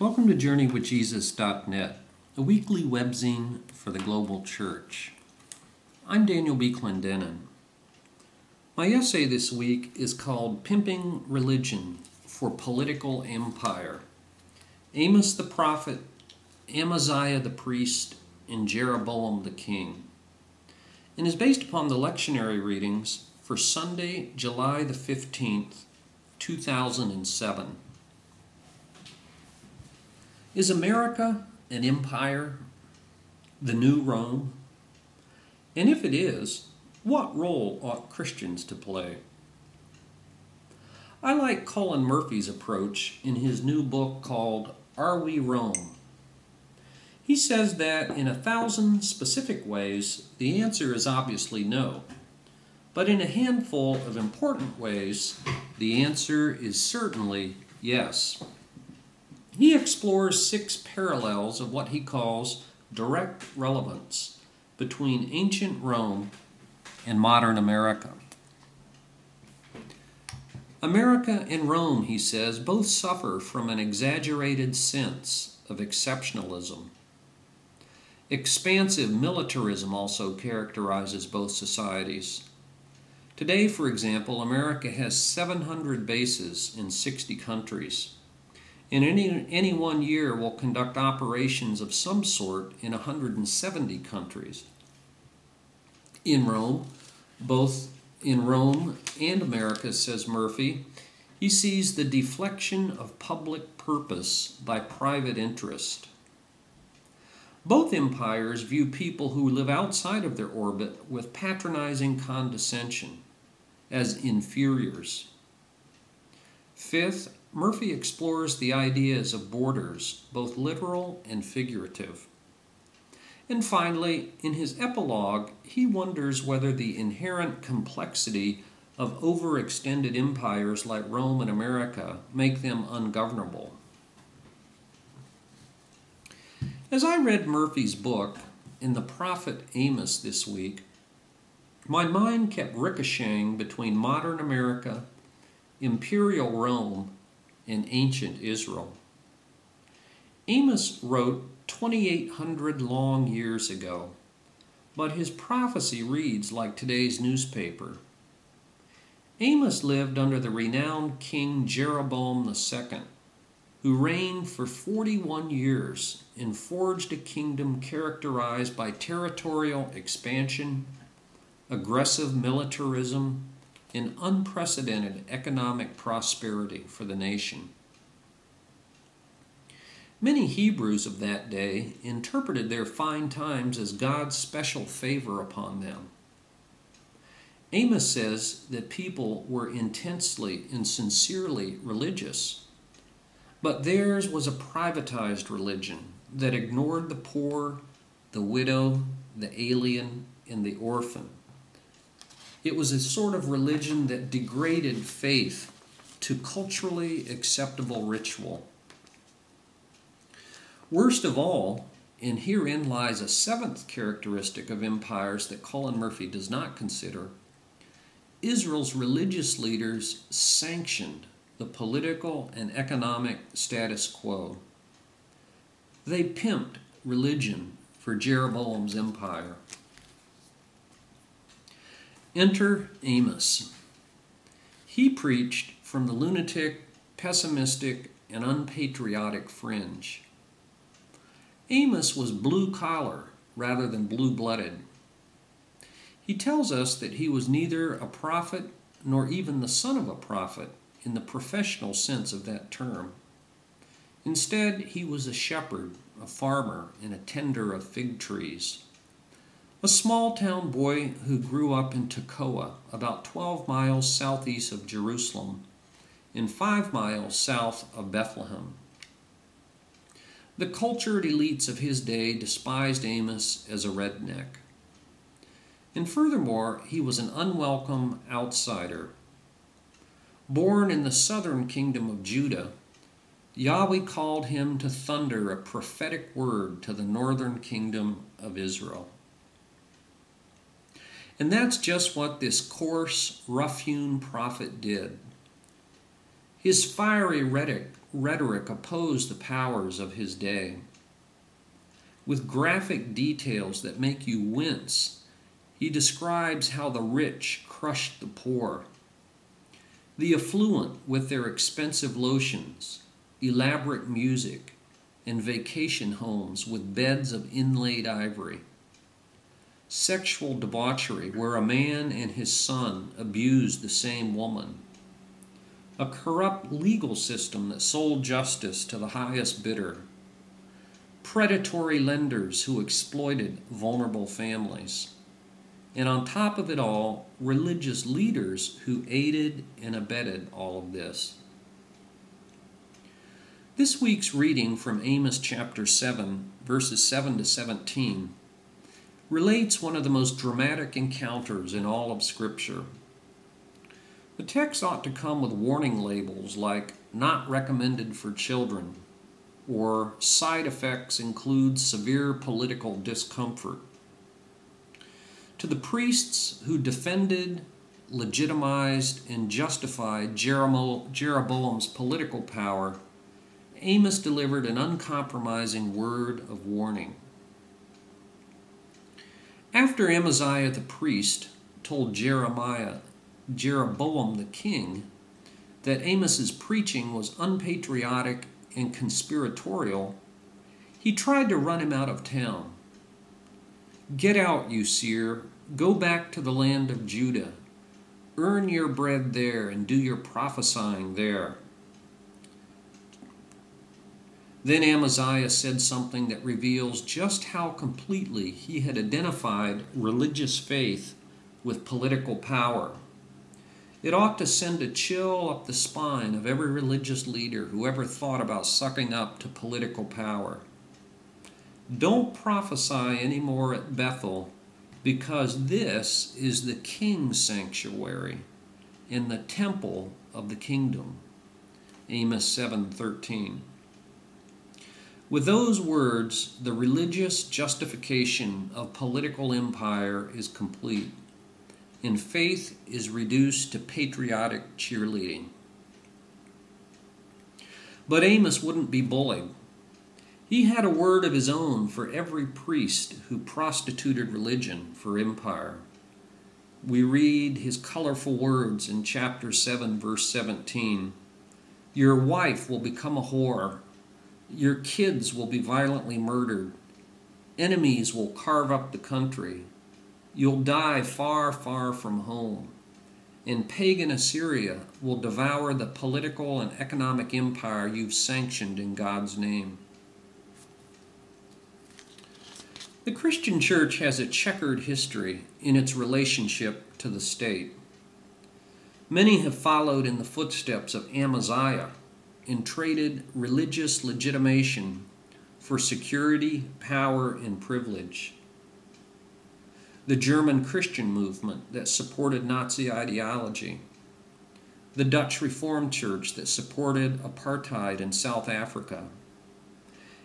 Welcome to JourneyWithJesus.net, a weekly webzine for the global church. I'm Daniel B. Clendenin. My essay this week is called Pimping Religion for Political Empire Amos the Prophet, Amaziah the Priest, and Jeroboam the King, and is based upon the lectionary readings for Sunday, July the 15th, 2007. Is America an empire, the new Rome? And if it is, what role ought Christians to play? I like Cullen Murphy's approach in his new book called Are We Rome? He says that in a thousand specific ways, the answer is obviously no. But in a handful of important ways, the answer is certainly yes. He explores six parallels of what he calls direct relevance between ancient Rome and modern America. America and Rome, he says, both suffer from an exaggerated sense of exceptionalism. Expansive militarism also characterizes both societies. Today, for example, America has 700 bases in 60 countries in any, any one year will conduct operations of some sort in 170 countries. In Rome, both in Rome and America, says Murphy, he sees the deflection of public purpose by private interest. Both empires view people who live outside of their orbit with patronizing condescension, as inferiors. Fifth, Murphy explores the ideas of borders, both literal and figurative. And finally, in his epilogue, he wonders whether the inherent complexity of overextended empires like Rome and America make them ungovernable. As I read Murphy's book in the prophet Amos this week, my mind kept ricocheting between modern America, imperial Rome, in ancient Israel. Amos wrote 2,800 long years ago, but his prophecy reads like today's newspaper. Amos lived under the renowned King Jeroboam II, who reigned for 41 years and forged a kingdom characterized by territorial expansion, aggressive militarism, in unprecedented economic prosperity for the nation. Many Hebrews of that day interpreted their fine times as God's special favor upon them. Amos says that people were intensely and sincerely religious, but theirs was a privatized religion that ignored the poor, the widow, the alien, and the orphan. It was a sort of religion that degraded faith to culturally acceptable ritual. Worst of all, and herein lies a seventh characteristic of empires that Cullen Murphy does not consider, Israel's religious leaders sanctioned the political and economic status quo. They pimped religion for Jeroboam's empire. Enter Amos. He preached from the lunatic, pessimistic, and unpatriotic fringe. Amos was blue collar rather than blue blooded. He tells us that he was neither a prophet nor even the son of a prophet in the professional sense of that term. Instead, he was a shepherd, a farmer, and a tender of fig trees a small town boy who grew up in Tekoa, about 12 miles southeast of Jerusalem and 5 miles south of Bethlehem. The cultured elites of his day despised Amos as a redneck. And furthermore, he was an unwelcome outsider. Born in the southern kingdom of Judah, Yahweh called him to thunder a prophetic word to the northern kingdom of Israel. And that's just what this coarse, rough hewn prophet did. His fiery rhetoric rhetoric opposed the powers of his day. With graphic details that make you wince, he describes how the rich crushed the poor. The affluent, with their expensive lotions, elaborate music, and vacation homes with beds of inlaid ivory. Sexual debauchery, where a man and his son abused the same woman. A corrupt legal system that sold justice to the highest bidder. Predatory lenders who exploited vulnerable families. And on top of it all, religious leaders who aided and abetted all of this. This week's reading from Amos chapter 7, verses 7 to 17, relates one of the most dramatic encounters in all of Scripture. The text ought to come with warning labels like not recommended for children or side effects include severe political discomfort. To the priests who defended, legitimized, and justified Jeroboam's political power, Amos delivered an uncompromising word of warning. After Amaziah the priest told Jeremiah, Jeroboam the king that Amos's preaching was unpatriotic and conspiratorial, he tried to run him out of town. Get out, you seer, go back to the land of Judah. Earn your bread there and do your prophesying there. Then Amaziah said something that reveals just how completely he had identified religious faith with political power. It ought to send a chill up the spine of every religious leader who ever thought about sucking up to political power. Don't prophesy anymore at Bethel because this is the king's sanctuary in the temple of the kingdom. Amos 7:13. With those words, the religious justification of political empire is complete, and faith is reduced to patriotic cheerleading. But Amos wouldn't be bullied. He had a word of his own for every priest who prostituted religion for empire. We read his colorful words in chapter 7, verse 17 Your wife will become a whore your kids will be violently murdered. Enemies will carve up the country. You'll die far, far from home. And pagan Assyria will devour the political and economic empire you've sanctioned in God's name. The Christian church has a checkered history in its relationship to the state. Many have followed in the footsteps of Amaziah and traded religious legitimation for security, power, and privilege. The German Christian movement that supported Nazi ideology. The Dutch Reformed Church that supported apartheid in South Africa.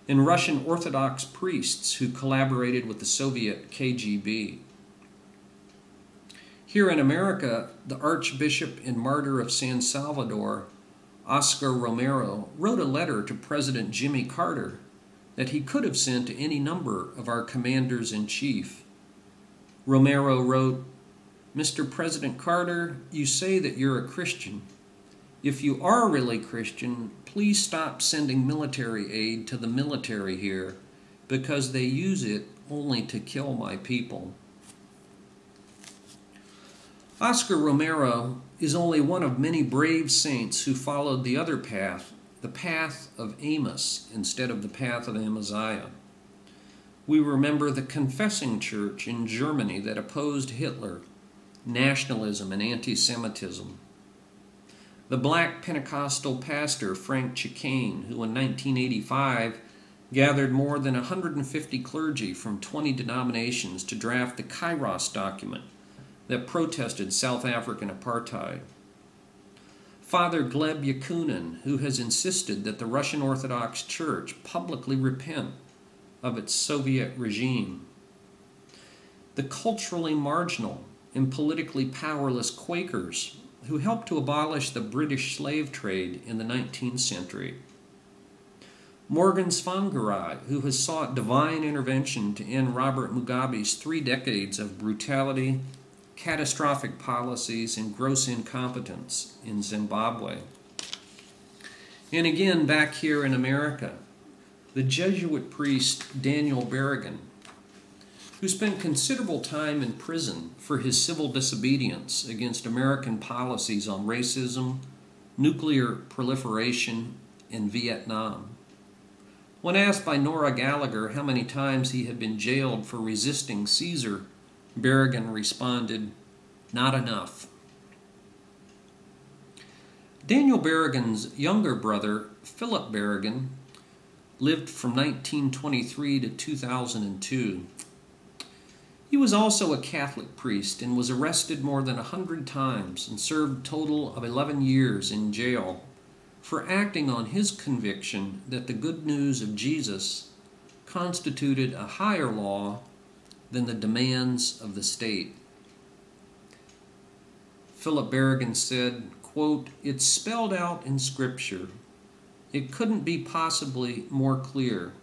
And Russian Orthodox priests who collaborated with the Soviet KGB. Here in America, the Archbishop and martyr of San Salvador Oscar Romero wrote a letter to President Jimmy Carter that he could have sent to any number of our commanders in chief. Romero wrote, Mr. President Carter, you say that you're a Christian. If you are really Christian, please stop sending military aid to the military here because they use it only to kill my people. Oscar Romero is only one of many brave saints who followed the other path, the path of Amos instead of the path of Amaziah. We remember the confessing church in Germany that opposed Hitler, nationalism, and anti Semitism. The black Pentecostal pastor Frank Chikane, who in 1985 gathered more than 150 clergy from 20 denominations to draft the Kairos document that protested South African apartheid. Father Gleb Yakunin, who has insisted that the Russian Orthodox Church publicly repent of its Soviet regime. The culturally marginal and politically powerless Quakers, who helped to abolish the British slave trade in the 19th century. Morgan Tsvangirai, who has sought divine intervention to end Robert Mugabe's three decades of brutality, catastrophic policies, and gross incompetence in Zimbabwe. And again, back here in America, the Jesuit priest Daniel Berrigan, who spent considerable time in prison for his civil disobedience against American policies on racism, nuclear proliferation, and Vietnam. When asked by Nora Gallagher how many times he had been jailed for resisting Caesar, Berrigan responded, Not enough. Daniel Berrigan's younger brother, Philip Berrigan, lived from 1923 to 2002. He was also a Catholic priest and was arrested more than a hundred times and served a total of 11 years in jail for acting on his conviction that the good news of Jesus constituted a higher law than the demands of the state. Philip Berrigan said, quote, It's spelled out in Scripture. It couldn't be possibly more clear.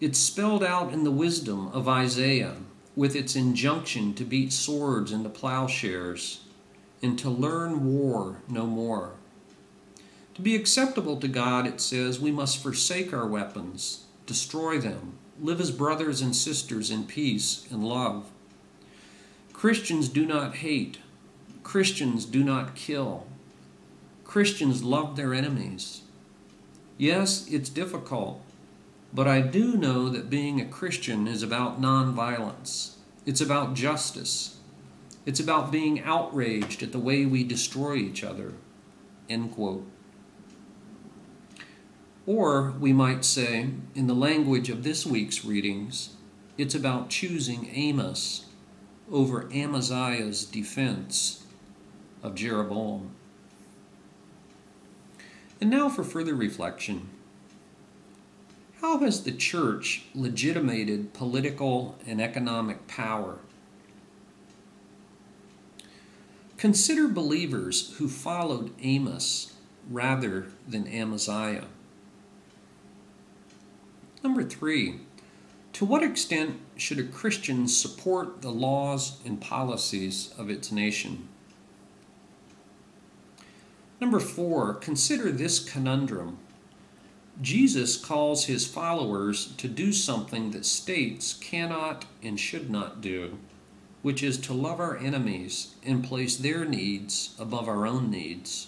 It's spelled out in the wisdom of Isaiah with its injunction to beat swords into plowshares and to learn war no more. To be acceptable to God, it says, we must forsake our weapons, destroy them, live as brothers and sisters in peace and love. Christians do not hate. Christians do not kill. Christians love their enemies. Yes, it's difficult, but I do know that being a Christian is about nonviolence. It's about justice. It's about being outraged at the way we destroy each other. End quote. Or we might say, in the language of this week's readings, it's about choosing Amos over Amaziah's defense of Jeroboam. And now for further reflection. How has the church legitimated political and economic power? Consider believers who followed Amos rather than Amaziah. Number three, to what extent should a Christian support the laws and policies of its nation? Number four, consider this conundrum. Jesus calls his followers to do something that states cannot and should not do, which is to love our enemies and place their needs above our own needs.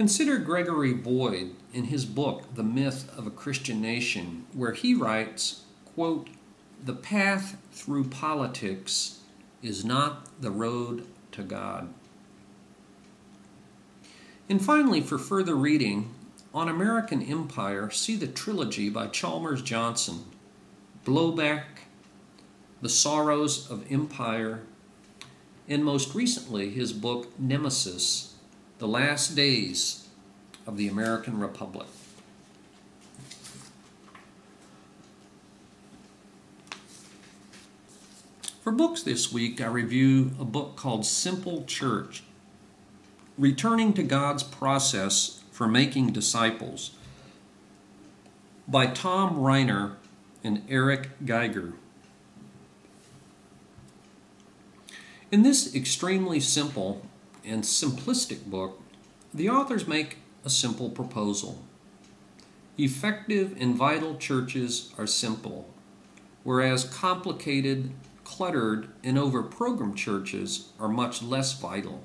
Consider Gregory Boyd in his book, The Myth of a Christian Nation, where he writes, quote, The path through politics is not the road to God. And finally, for further reading, on American Empire, see the trilogy by Chalmers Johnson Blowback, The Sorrows of Empire, and most recently his book Nemesis the last days of the American Republic. For books this week, I review a book called Simple Church Returning to God's Process for Making Disciples by Thom Rainer and Eric Geiger. In this extremely simple and simplistic book, the authors make a simple proposal. Effective and vital churches are simple, whereas complicated, cluttered, and over-programmed churches are much less vital.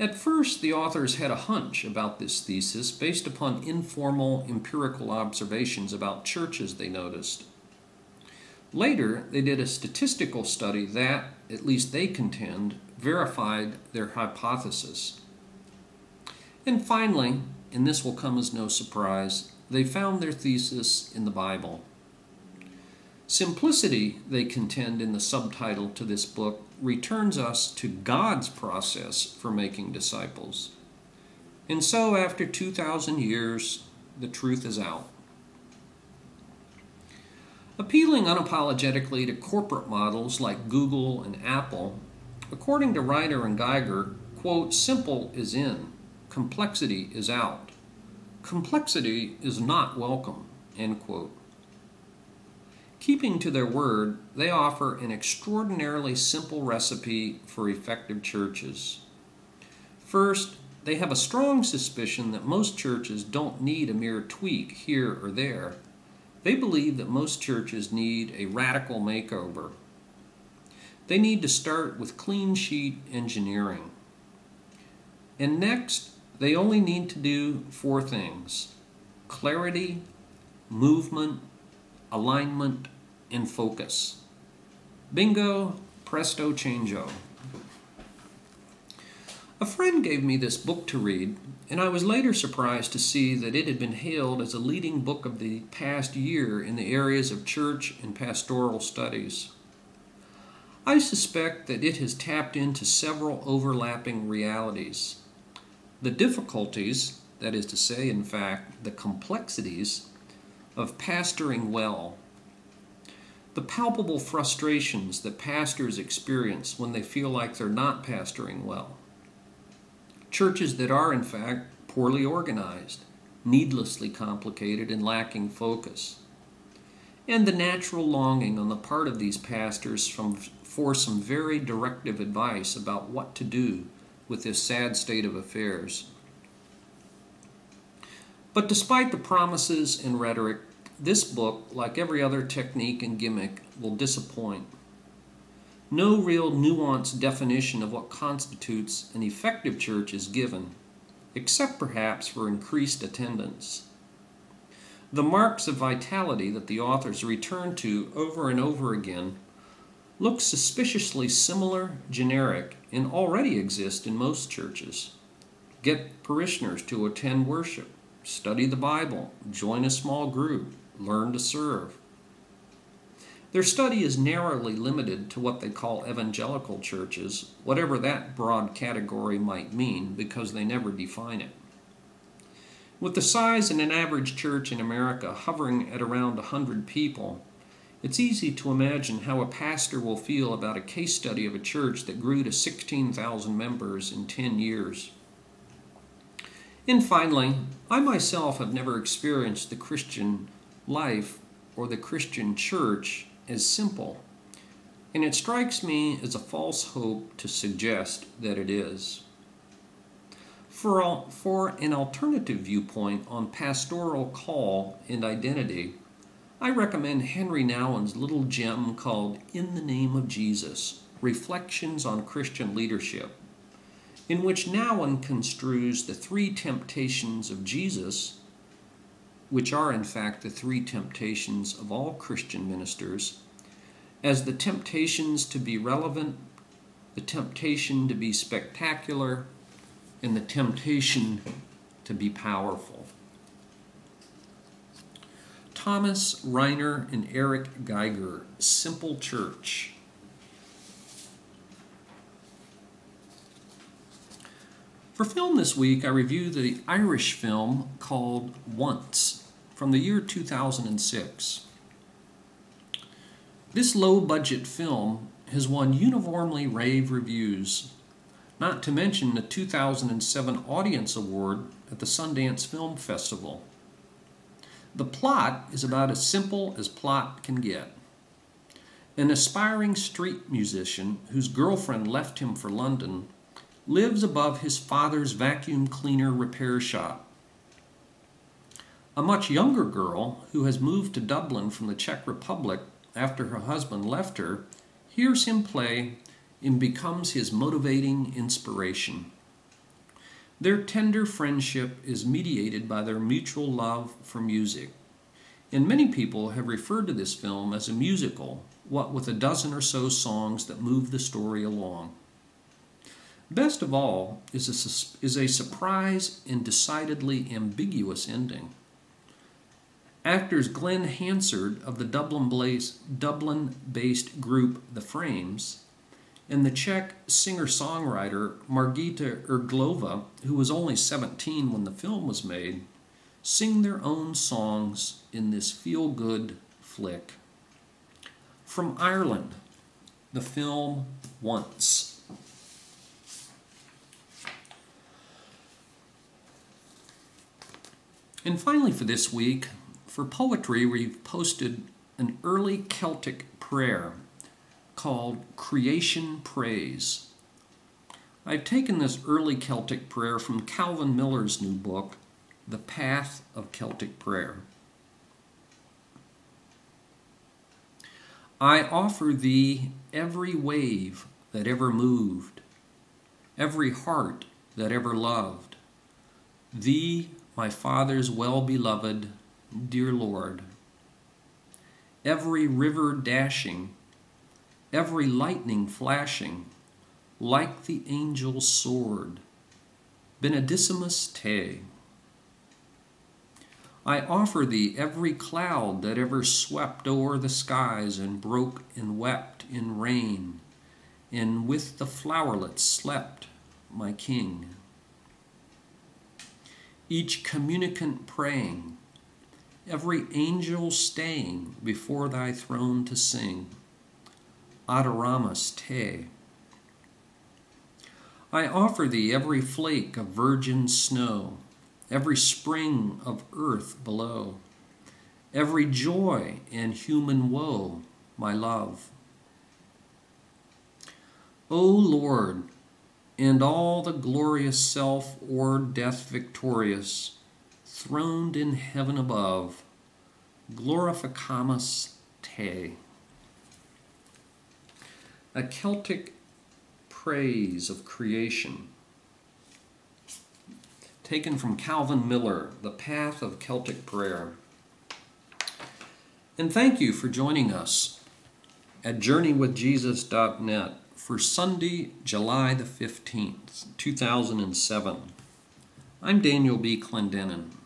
At first, the authors had a hunch about this thesis based upon informal empirical observations about churches they noticed. Later, they did a statistical study that, at least they contend, verified their hypothesis. And finally, and this will come as no surprise, they found their thesis in the Bible. Simplicity, they contend in the subtitle to this book, returns us to God's process for making disciples. And so, after 2,000 years, the truth is out. Appealing unapologetically to corporate models like Google and Apple According to Rainer and Geiger, quote, simple is in. Complexity is out. Complexity is not welcome. End quote. Keeping to their word, they offer an extraordinarily simple recipe for effective churches. First, they have a strong suspicion that most churches don't need a mere tweak here or there. They believe that most churches need a radical makeover. They need to start with clean sheet engineering. And next, they only need to do four things clarity, movement, alignment, and focus. Bingo, presto, changeo. A friend gave me this book to read, and I was later surprised to see that it had been hailed as a leading book of the past year in the areas of church and pastoral studies. I suspect that it has tapped into several overlapping realities. The difficulties, that is to say, in fact, the complexities of pastoring well, the palpable frustrations that pastors experience when they feel like they're not pastoring well, churches that are, in fact, poorly organized, needlessly complicated, and lacking focus, and the natural longing on the part of these pastors from, for some very directive advice about what to do with this sad state of affairs. But despite the promises and rhetoric, this book, like every other technique and gimmick, will disappoint. No real nuanced definition of what constitutes an effective church is given, except perhaps for increased attendance. The marks of vitality that the authors return to over and over again look suspiciously similar, generic, and already exist in most churches. Get parishioners to attend worship, study the Bible, join a small group, learn to serve. Their study is narrowly limited to what they call evangelical churches, whatever that broad category might mean, because they never define it. With the size in an average church in America hovering at around 100 people, it's easy to imagine how a pastor will feel about a case study of a church that grew to 16,000 members in 10 years. And finally, I myself have never experienced the Christian life or the Christian church as simple, and it strikes me as a false hope to suggest that it is. For, for an alternative viewpoint on pastoral call and identity, I recommend Henri Nouwen's little gem called In the Name of Jesus Reflections on Christian Leadership, in which Nouwen construes the three temptations of Jesus, which are in fact the three temptations of all Christian ministers, as the temptations to be relevant, the temptation to be spectacular, and the temptation to be powerful. Thomas Rainer and Eric Geiger, Simple Church. For film this week, I review the Irish film called Once from the year 2006. This low budget film has won uniformly rave reviews, not to mention the 2007 Audience Award at the Sundance Film Festival. The plot is about as simple as plot can get. An aspiring street musician whose girlfriend left him for London lives above his father's vacuum cleaner repair shop. A much younger girl who has moved to Dublin from the Czech Republic after her husband left her hears him play and becomes his motivating inspiration. Their tender friendship is mediated by their mutual love for music. And many people have referred to this film as a musical, what with a dozen or so songs that move the story along. Best of all is a, is a surprise and decidedly ambiguous ending. Actors Glen Hansard of the Dublin group The Frames and the Czech singer-songwriter Marketa Irglova, who was only 17 when the film was made, sing their own songs in this feel-good flick. From Ireland, the film Once. And finally, for this week, for poetry, we've posted an early Celtic prayer called Creation Praise. I've taken this early Celtic prayer from Calvin Miller's new book, The Path of Celtic Prayer. I offer thee every wave that ever moved, every heart that ever loved, thee, my Father's well beloved, dear Lord. Every river dashing, every lightning flashing, like the angel's sword. Benedicimus te. I offer thee every cloud that ever swept o'er the skies and broke and wept in rain, and with the flowerlets slept, my King. Each communicant praying, every angel staying before thy throne to sing, Adoramus te. I offer thee every flake of virgin snow, every spring of earth below, every joy and human woe, my love. O Lord, and all the glorious self or death victorious, throned in heaven above, glorificamus te. A Celtic praise of creation taken from Calvin Miller, The Path of Celtic Prayer. And thank you for joining us at JourneyWithJesus.net for Sunday, July the 15th, 2007. I'm Daniel B. Clendenin.